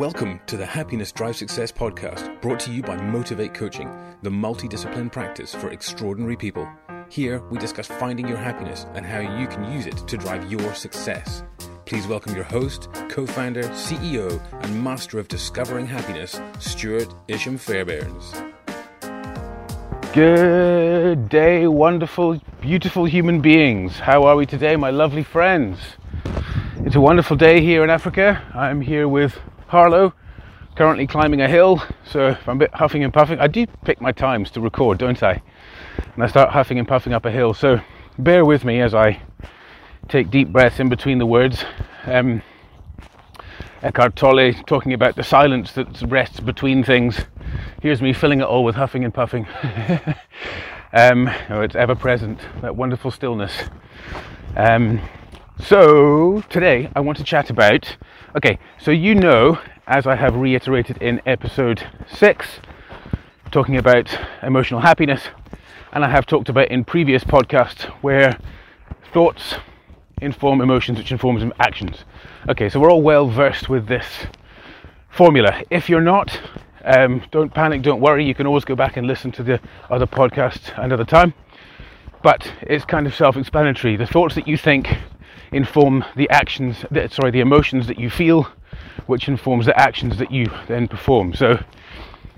Welcome to the Happiness Drive Success podcast, brought to you by Motivate Coaching, the multidiscipline practice for extraordinary people. Here, we discuss finding your happiness and how you can use it to drive your success. Please welcome your host, co founder, CEO, and master of discovering happiness, Stuart Isham Fairbairns. Good day, wonderful, beautiful human beings. How are we today, my lovely friends? It's a wonderful day here in Africa. I'm here with Harlow, currently climbing a hill. So if I'm a bit huffing and puffing, I do pick my times to record, don't I? And I start huffing and puffing up a hill. So bear with me as I take deep breaths in between the words. Um, Eckhart Tolle talking about the silence that rests between things. Here's me filling it all with huffing and puffing. um, oh, it's ever present, that wonderful stillness. Um, so, today I want to chat about. Okay, so you know, as I have reiterated in episode 6, talking about emotional happiness, and I have talked about in previous podcasts where thoughts inform emotions, which informs actions. Okay, so we're all well versed with this formula. If you're not, um, don't panic, don't worry, you can always go back and listen to the other podcasts another time. But it's kind of self explanatory. The thoughts that you think inform the actions that, sorry the emotions that you feel which informs the actions that you then perform. So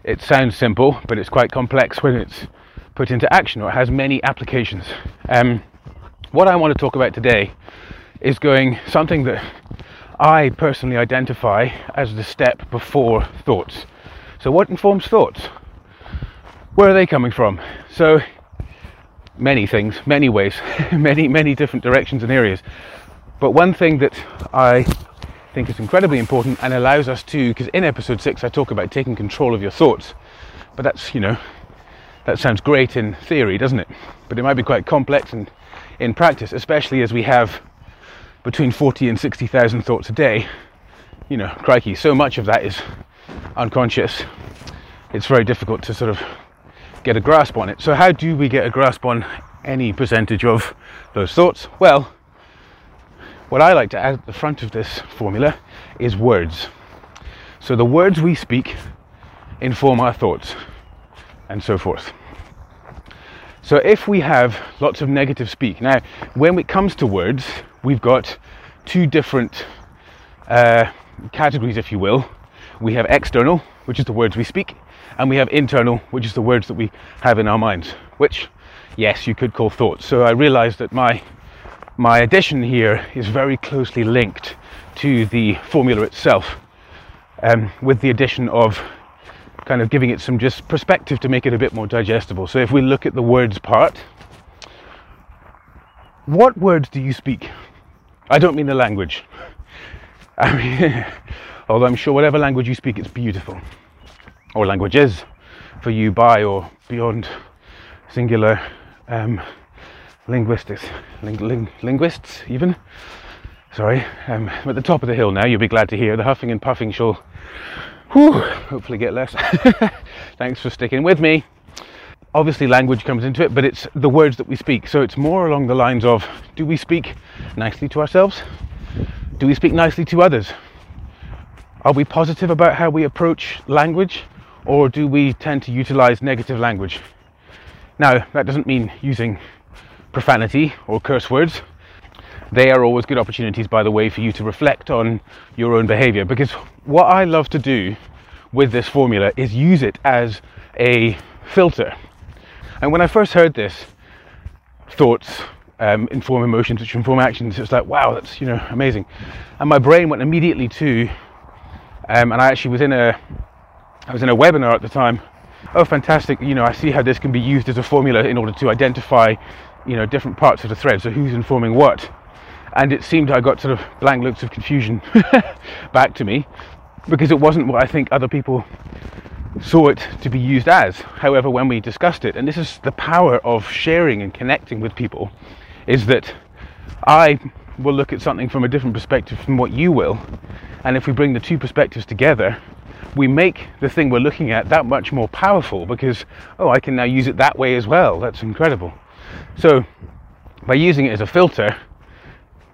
it sounds simple but it's quite complex when it's put into action or it has many applications. Um, what i want to talk about today is going something that i personally identify as the step before thoughts. So what informs thoughts? Where are they coming from? So many things many ways many many different directions and areas but one thing that I think is incredibly important and allows us to, because in episode six I talk about taking control of your thoughts, but that's, you know, that sounds great in theory, doesn't it? But it might be quite complex and in practice, especially as we have between 40 and 60,000 thoughts a day. You know, crikey, so much of that is unconscious. It's very difficult to sort of get a grasp on it. So, how do we get a grasp on any percentage of those thoughts? Well, what I like to add at the front of this formula is words. So the words we speak inform our thoughts and so forth. So if we have lots of negative speak, now when it comes to words, we've got two different uh, categories, if you will. We have external, which is the words we speak, and we have internal, which is the words that we have in our minds, which, yes, you could call thoughts. So I realized that my my addition here is very closely linked to the formula itself, um, with the addition of kind of giving it some just perspective to make it a bit more digestible. So if we look at the words part, what words do you speak? I don't mean the language. I mean, although I'm sure whatever language you speak, it's beautiful, or languages for you by or beyond singular. Um, linguistics, ling, ling, linguists even. Sorry, I'm at the top of the hill now. You'll be glad to hear the huffing and puffing shall, whew, hopefully get less. Thanks for sticking with me. Obviously, language comes into it, but it's the words that we speak. So it's more along the lines of: Do we speak nicely to ourselves? Do we speak nicely to others? Are we positive about how we approach language, or do we tend to utilize negative language? Now, that doesn't mean using profanity or curse words, they are always good opportunities, by the way, for you to reflect on your own behavior. Because what I love to do with this formula is use it as a filter. And when I first heard this, thoughts um, inform emotions, which inform actions, it's like, wow, that's you know amazing. And my brain went immediately to, um, and I actually was in a, I was in a webinar at the time. Oh, fantastic! You know, I see how this can be used as a formula in order to identify you know different parts of the thread. So who's informing what? And it seemed i got sort of blank looks of confusion back to me because it wasn't what i think other people saw it to be used as. However when we discussed it and this is the power of sharing and connecting with people is that i will look at something from a different perspective from what you will. And if we bring the two perspectives together we make the thing we're looking at that much more powerful because oh i can now use it that way as well. That's incredible so, by using it as a filter,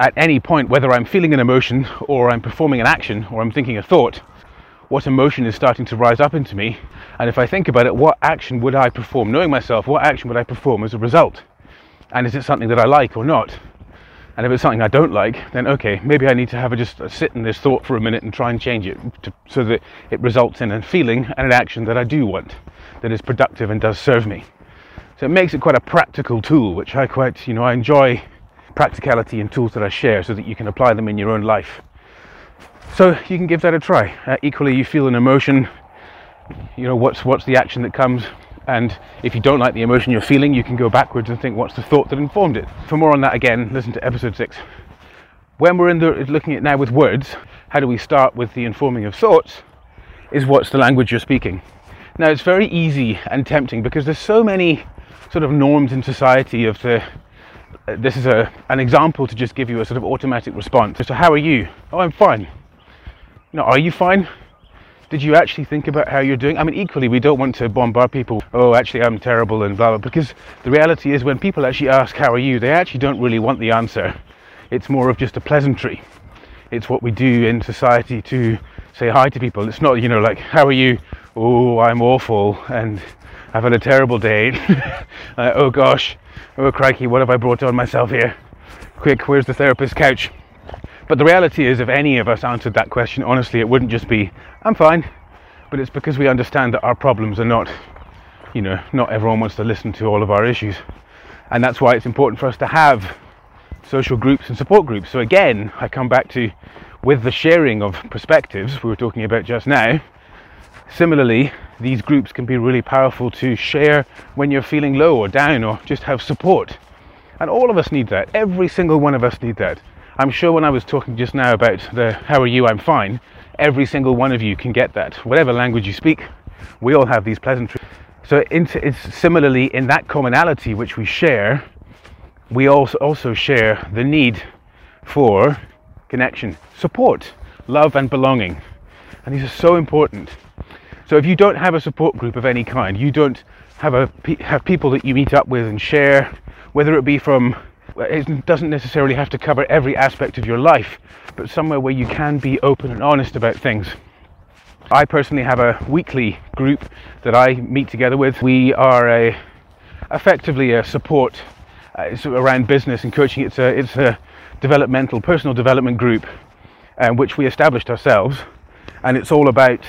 at any point, whether I'm feeling an emotion or I'm performing an action or I'm thinking a thought, what emotion is starting to rise up into me. And if I think about it, what action would I perform? Knowing myself, what action would I perform as a result? And is it something that I like or not? And if it's something I don't like, then okay, maybe I need to have a just a sit in this thought for a minute and try and change it to, so that it results in a feeling and an action that I do want, that is productive and does serve me. So it makes it quite a practical tool, which I quite, you know, I enjoy practicality and tools that I share so that you can apply them in your own life. So you can give that a try. Uh, equally, you feel an emotion. You know, what's what's the action that comes? And if you don't like the emotion you're feeling, you can go backwards and think, what's the thought that informed it? For more on that, again, listen to episode six. When we're in the looking at now with words, how do we start with the informing of thoughts? Is what's the language you're speaking? Now it's very easy and tempting because there's so many sort of norms in society of the uh, this is a, an example to just give you a sort of automatic response. So, how are you? Oh, I'm fine. No, are you fine? Did you actually think about how you're doing? I mean, equally, we don't want to bombard people. Oh, actually, I'm terrible and blah blah. Because the reality is, when people actually ask how are you, they actually don't really want the answer. It's more of just a pleasantry. It's what we do in society to say hi to people. It's not, you know, like how are you? Oh, I'm awful and I've had a terrible day. uh, oh gosh, oh crikey, what have I brought on myself here? Quick, where's the therapist couch? But the reality is, if any of us answered that question honestly, it wouldn't just be, I'm fine, but it's because we understand that our problems are not, you know, not everyone wants to listen to all of our issues. And that's why it's important for us to have social groups and support groups. So again, I come back to with the sharing of perspectives we were talking about just now. Similarly, these groups can be really powerful to share when you're feeling low or down or just have support. And all of us need that. Every single one of us need that. I'm sure when I was talking just now about the how are you, I'm fine, every single one of you can get that. Whatever language you speak, we all have these pleasantries. So it's similarly in that commonality which we share, we also also share the need for connection, support, love and belonging. And these are so important. So if you don't have a support group of any kind, you don't have a have people that you meet up with and share, whether it be from it doesn't necessarily have to cover every aspect of your life, but somewhere where you can be open and honest about things. I personally have a weekly group that I meet together with. We are a effectively a support uh, around business and coaching. It's a it's a developmental personal development group, um, which we established ourselves, and it's all about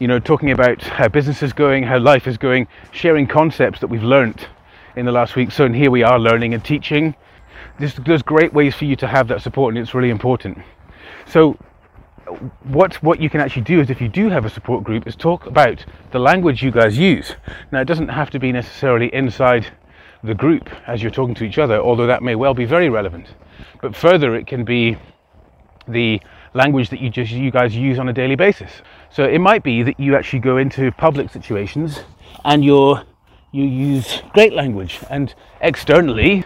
you know, talking about how business is going, how life is going, sharing concepts that we've learnt in the last week. So, and here we are learning and teaching. There's, there's great ways for you to have that support, and it's really important. So, what what you can actually do is, if you do have a support group, is talk about the language you guys use. Now, it doesn't have to be necessarily inside the group as you're talking to each other, although that may well be very relevant. But further, it can be the language that you just you guys use on a daily basis. So it might be that you actually go into public situations and you're you use great language and externally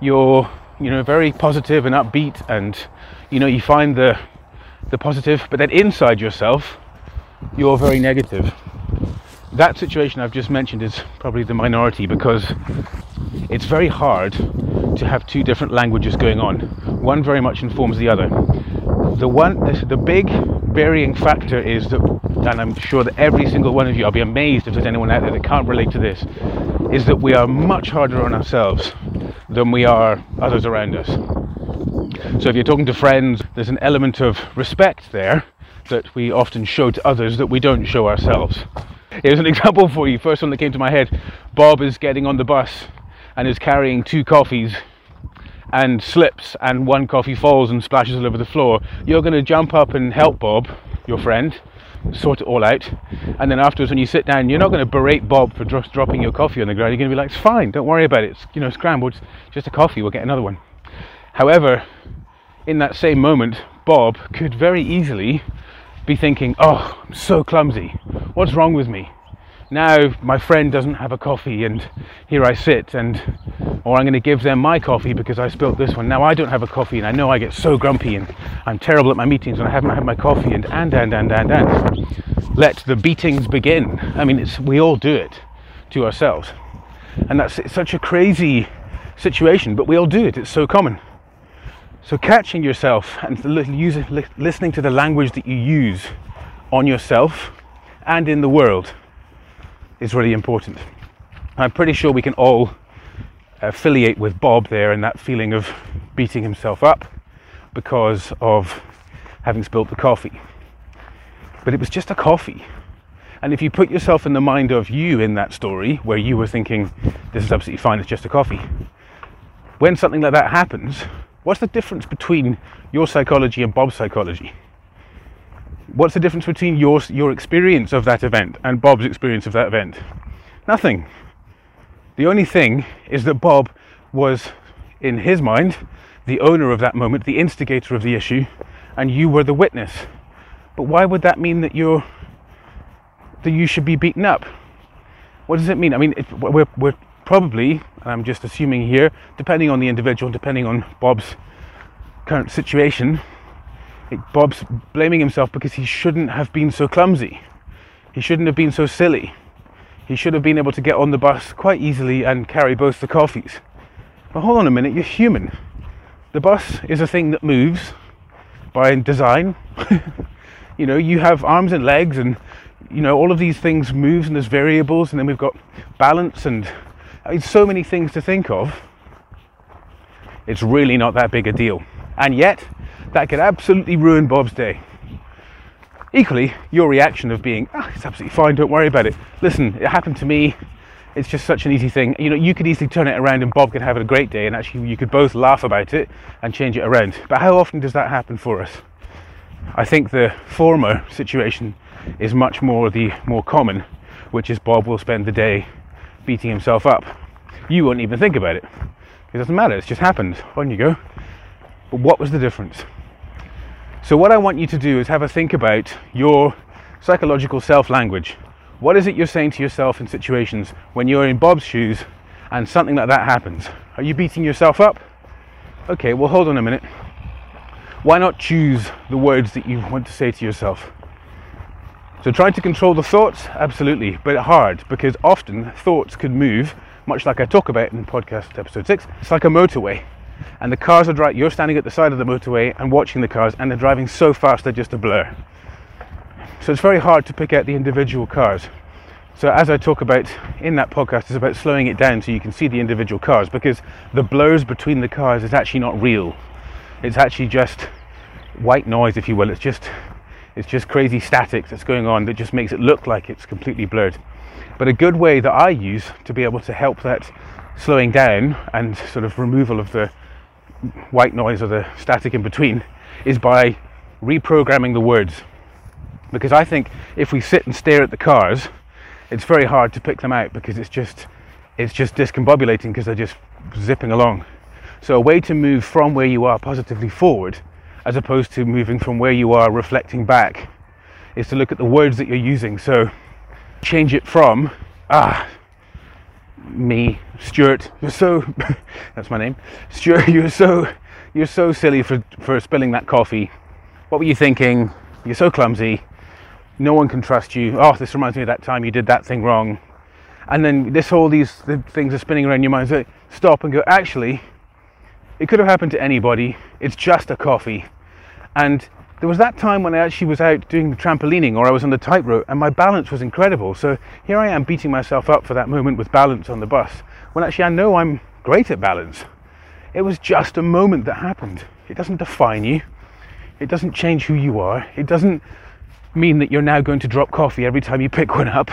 you're you know very positive and upbeat and you know you find the the positive but then inside yourself you're very negative. That situation I've just mentioned is probably the minority because it's very hard to have two different languages going on. One very much informs the other. The one the big varying factor is that and I'm sure that every single one of you I'll be amazed if there's anyone out there that can't relate to this is that we are much harder on ourselves than we are others around us. So if you're talking to friends there's an element of respect there that we often show to others that we don't show ourselves. Here's an example for you. First one that came to my head. Bob is getting on the bus and is carrying two coffees and slips and one coffee falls and splashes all over the floor, you're going to jump up and help Bob, your friend, sort it all out. And then afterwards, when you sit down, you're not going to berate Bob for dropping your coffee on the ground. You're going to be like, it's fine, don't worry about it. It's, you know, scrambled, just a coffee, we'll get another one. However, in that same moment, Bob could very easily be thinking, oh, I'm so clumsy. What's wrong with me? Now my friend doesn't have a coffee and here I sit and or I'm going to give them my coffee because I spilt this one. Now I don't have a coffee and I know I get so grumpy and I'm terrible at my meetings when I haven't had my coffee and and and and and and let the beatings begin. I mean it's we all do it to ourselves. And that's such a crazy situation, but we all do it. It's so common. So catching yourself and listening to the language that you use on yourself and in the world is really important. I'm pretty sure we can all affiliate with Bob there and that feeling of beating himself up because of having spilt the coffee. But it was just a coffee. And if you put yourself in the mind of you in that story, where you were thinking, this is absolutely fine, it's just a coffee, when something like that happens, what's the difference between your psychology and Bob's psychology? What's the difference between your, your experience of that event and Bob's experience of that event? Nothing. The only thing is that Bob was, in his mind, the owner of that moment, the instigator of the issue, and you were the witness. But why would that mean that you're that you should be beaten up? What does it mean? I mean, it, we're, we're probably, and I'm just assuming here, depending on the individual, depending on Bob's current situation, Bob's blaming himself because he shouldn't have been so clumsy. He shouldn't have been so silly. He should have been able to get on the bus quite easily and carry both the coffees. But hold on a minute, you're human. The bus is a thing that moves by design. you know, you have arms and legs and you know, all of these things moves and there's variables, and then we've got balance and I mean, so many things to think of. It's really not that big a deal. And yet, that could absolutely ruin Bob's day. Equally, your reaction of being, ah, it's absolutely fine, don't worry about it. Listen, it happened to me. It's just such an easy thing. You know, you could easily turn it around and Bob could have a great day and actually you could both laugh about it and change it around. But how often does that happen for us? I think the former situation is much more the more common, which is Bob will spend the day beating himself up. You won't even think about it. It doesn't matter, it's just happened. On you go. But what was the difference? So, what I want you to do is have a think about your psychological self language. What is it you're saying to yourself in situations when you're in Bob's shoes and something like that happens? Are you beating yourself up? Okay, well, hold on a minute. Why not choose the words that you want to say to yourself? So trying to control the thoughts, absolutely, but hard because often thoughts can move, much like I talk about in podcast episode six. It's like a motorway, and the cars are driving. You're standing at the side of the motorway and watching the cars, and they're driving so fast they're just a blur. So it's very hard to pick out the individual cars. So as I talk about in that podcast, it's about slowing it down so you can see the individual cars because the blurs between the cars is actually not real. It's actually just white noise, if you will. It's just it's just crazy static that's going on that just makes it look like it's completely blurred. But a good way that I use to be able to help that slowing down and sort of removal of the white noise or the static in between is by reprogramming the words. Because I think if we sit and stare at the cars, it's very hard to pick them out because it's just it's just discombobulating because they're just zipping along. So a way to move from where you are positively forward as opposed to moving from where you are reflecting back is to look at the words that you're using so change it from ah me stuart you're so that's my name. Stuart you're so you're so silly for for spilling that coffee. What were you thinking? You're so clumsy. No one can trust you. Oh this reminds me of that time you did that thing wrong. And then this all these the things are spinning around your mind. So stop and go actually it could have happened to anybody. It's just a coffee. And there was that time when I actually was out doing the trampolining or I was on the tightrope and my balance was incredible. So here I am beating myself up for that moment with balance on the bus when actually I know I'm great at balance. It was just a moment that happened. It doesn't define you, it doesn't change who you are, it doesn't mean that you're now going to drop coffee every time you pick one up.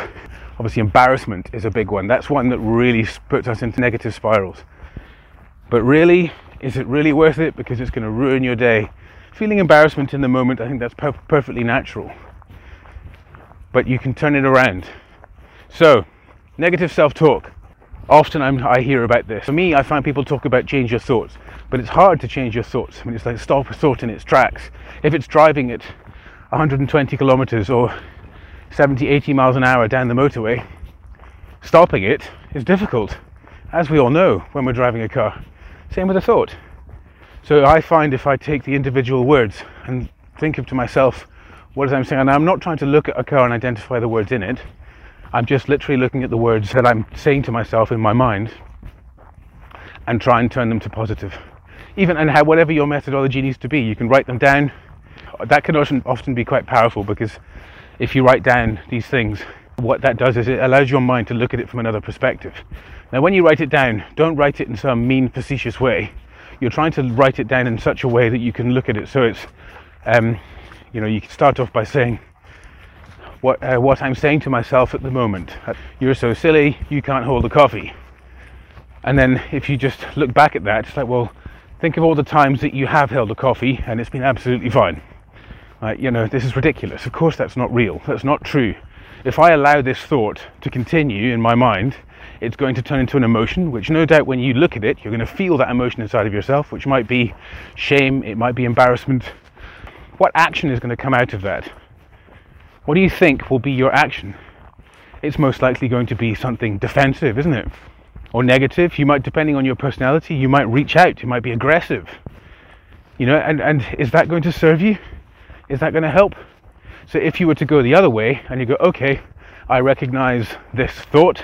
Obviously, embarrassment is a big one. That's one that really puts us into negative spirals. But really, is it really worth it? Because it's going to ruin your day feeling embarrassment in the moment, I think that's per- perfectly natural. But you can turn it around. So, negative self talk. Often I'm, i hear about this. For me, I find people talk about change your thoughts, but it's hard to change your thoughts. I mean, it's like stop a thought in its tracks. If it's driving at 120 kilometers or 70, 80 miles an hour down the motorway, stopping it is difficult, as we all know when we're driving a car. Same with a thought. So I find if I take the individual words and think of to myself, what is I'm saying? And I'm not trying to look at a car and identify the words in it. I'm just literally looking at the words that I'm saying to myself in my mind and try and turn them to positive. Even and how whatever your methodology needs to be, you can write them down. That can often, often be quite powerful because if you write down these things, what that does is it allows your mind to look at it from another perspective. Now, when you write it down, don't write it in some mean, facetious way. You're trying to write it down in such a way that you can look at it. So it's, um, you know, you can start off by saying, what, uh, what I'm saying to myself at the moment. You're so silly, you can't hold a coffee. And then if you just look back at that, it's like, well, think of all the times that you have held a coffee and it's been absolutely fine. Right, you know, this is ridiculous. Of course, that's not real. That's not true. If I allow this thought to continue in my mind, it's going to turn into an emotion, which no doubt when you look at it, you're going to feel that emotion inside of yourself, which might be shame, it might be embarrassment. What action is going to come out of that? What do you think will be your action? It's most likely going to be something defensive, isn't it? Or negative. You might, depending on your personality, you might reach out, you might be aggressive. You know, and, and is that going to serve you? Is that going to help? So if you were to go the other way and you go, okay, I recognize this thought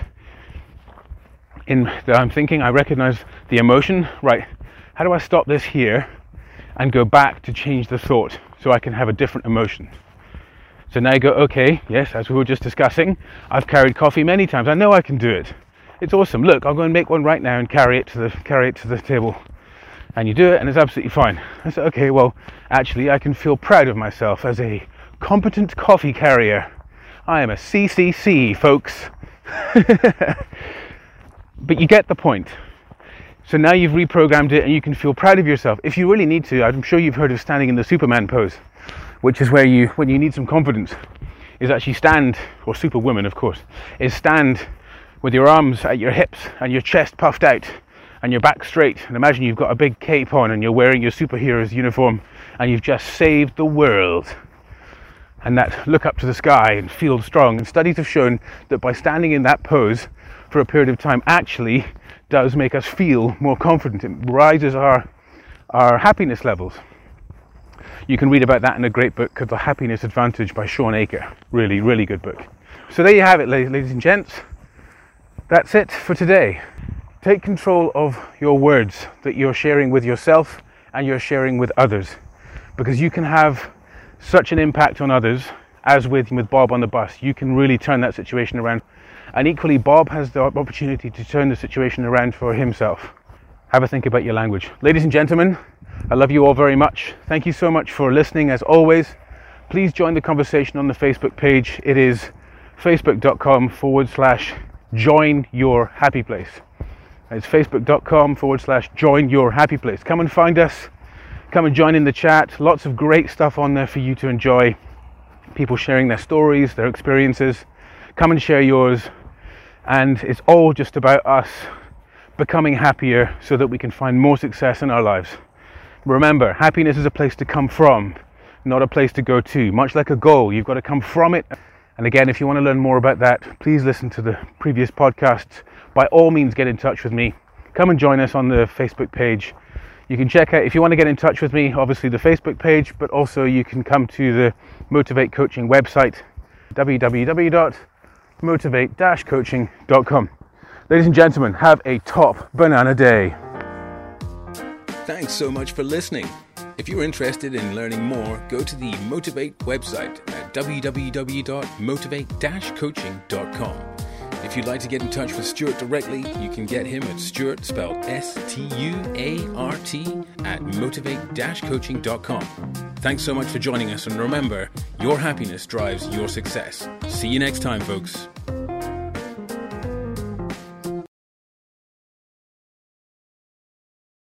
in that I'm thinking, I recognize the emotion, right? How do I stop this here and go back to change the thought so I can have a different emotion? So now you go, okay, yes, as we were just discussing, I've carried coffee many times. I know I can do it. It's awesome. Look, I'll go and make one right now and carry it to the carry it to the table and you do it and it's absolutely fine. I said, okay, well, actually, I can feel proud of myself as a competent coffee carrier. I am a CCC, folks. but you get the point. So now you've reprogrammed it and you can feel proud of yourself. If you really need to, I'm sure you've heard of standing in the Superman pose, which is where you, when you need some confidence, is actually stand, or Superwoman, of course, is stand with your arms at your hips and your chest puffed out and your back straight. And imagine you've got a big cape on and you're wearing your superhero's uniform and you've just saved the world. And that look up to the sky and feel strong. And studies have shown that by standing in that pose for a period of time actually does make us feel more confident. It rises our, our happiness levels. You can read about that in a great book called The Happiness Advantage by Shawn Achor. Really, really good book. So there you have it, ladies and gents. That's it for today. Take control of your words that you're sharing with yourself and you're sharing with others because you can have such an impact on others as with with Bob on the bus. You can really turn that situation around. And equally Bob has the opportunity to turn the situation around for himself. Have a think about your language. Ladies and gentlemen, I love you all very much. Thank you so much for listening as always. Please join the conversation on the Facebook page. It is facebook.com forward slash join your happy place. It's facebook.com forward slash join your happy place. Come and find us. Come and join in the chat. Lots of great stuff on there for you to enjoy. People sharing their stories, their experiences. Come and share yours. And it's all just about us becoming happier so that we can find more success in our lives. Remember, happiness is a place to come from, not a place to go to. Much like a goal, you've got to come from it. And again, if you want to learn more about that, please listen to the previous podcasts by all means get in touch with me. Come and join us on the Facebook page. You can check out, if you want to get in touch with me, obviously the Facebook page, but also you can come to the Motivate Coaching website, www.motivate coaching.com. Ladies and gentlemen, have a top banana day. Thanks so much for listening. If you're interested in learning more, go to the Motivate website at www.motivate-coaching.com. If you'd like to get in touch with Stuart directly, you can get him at Stuart, spelled S T U A R T, at motivate coaching.com. Thanks so much for joining us, and remember, your happiness drives your success. See you next time, folks.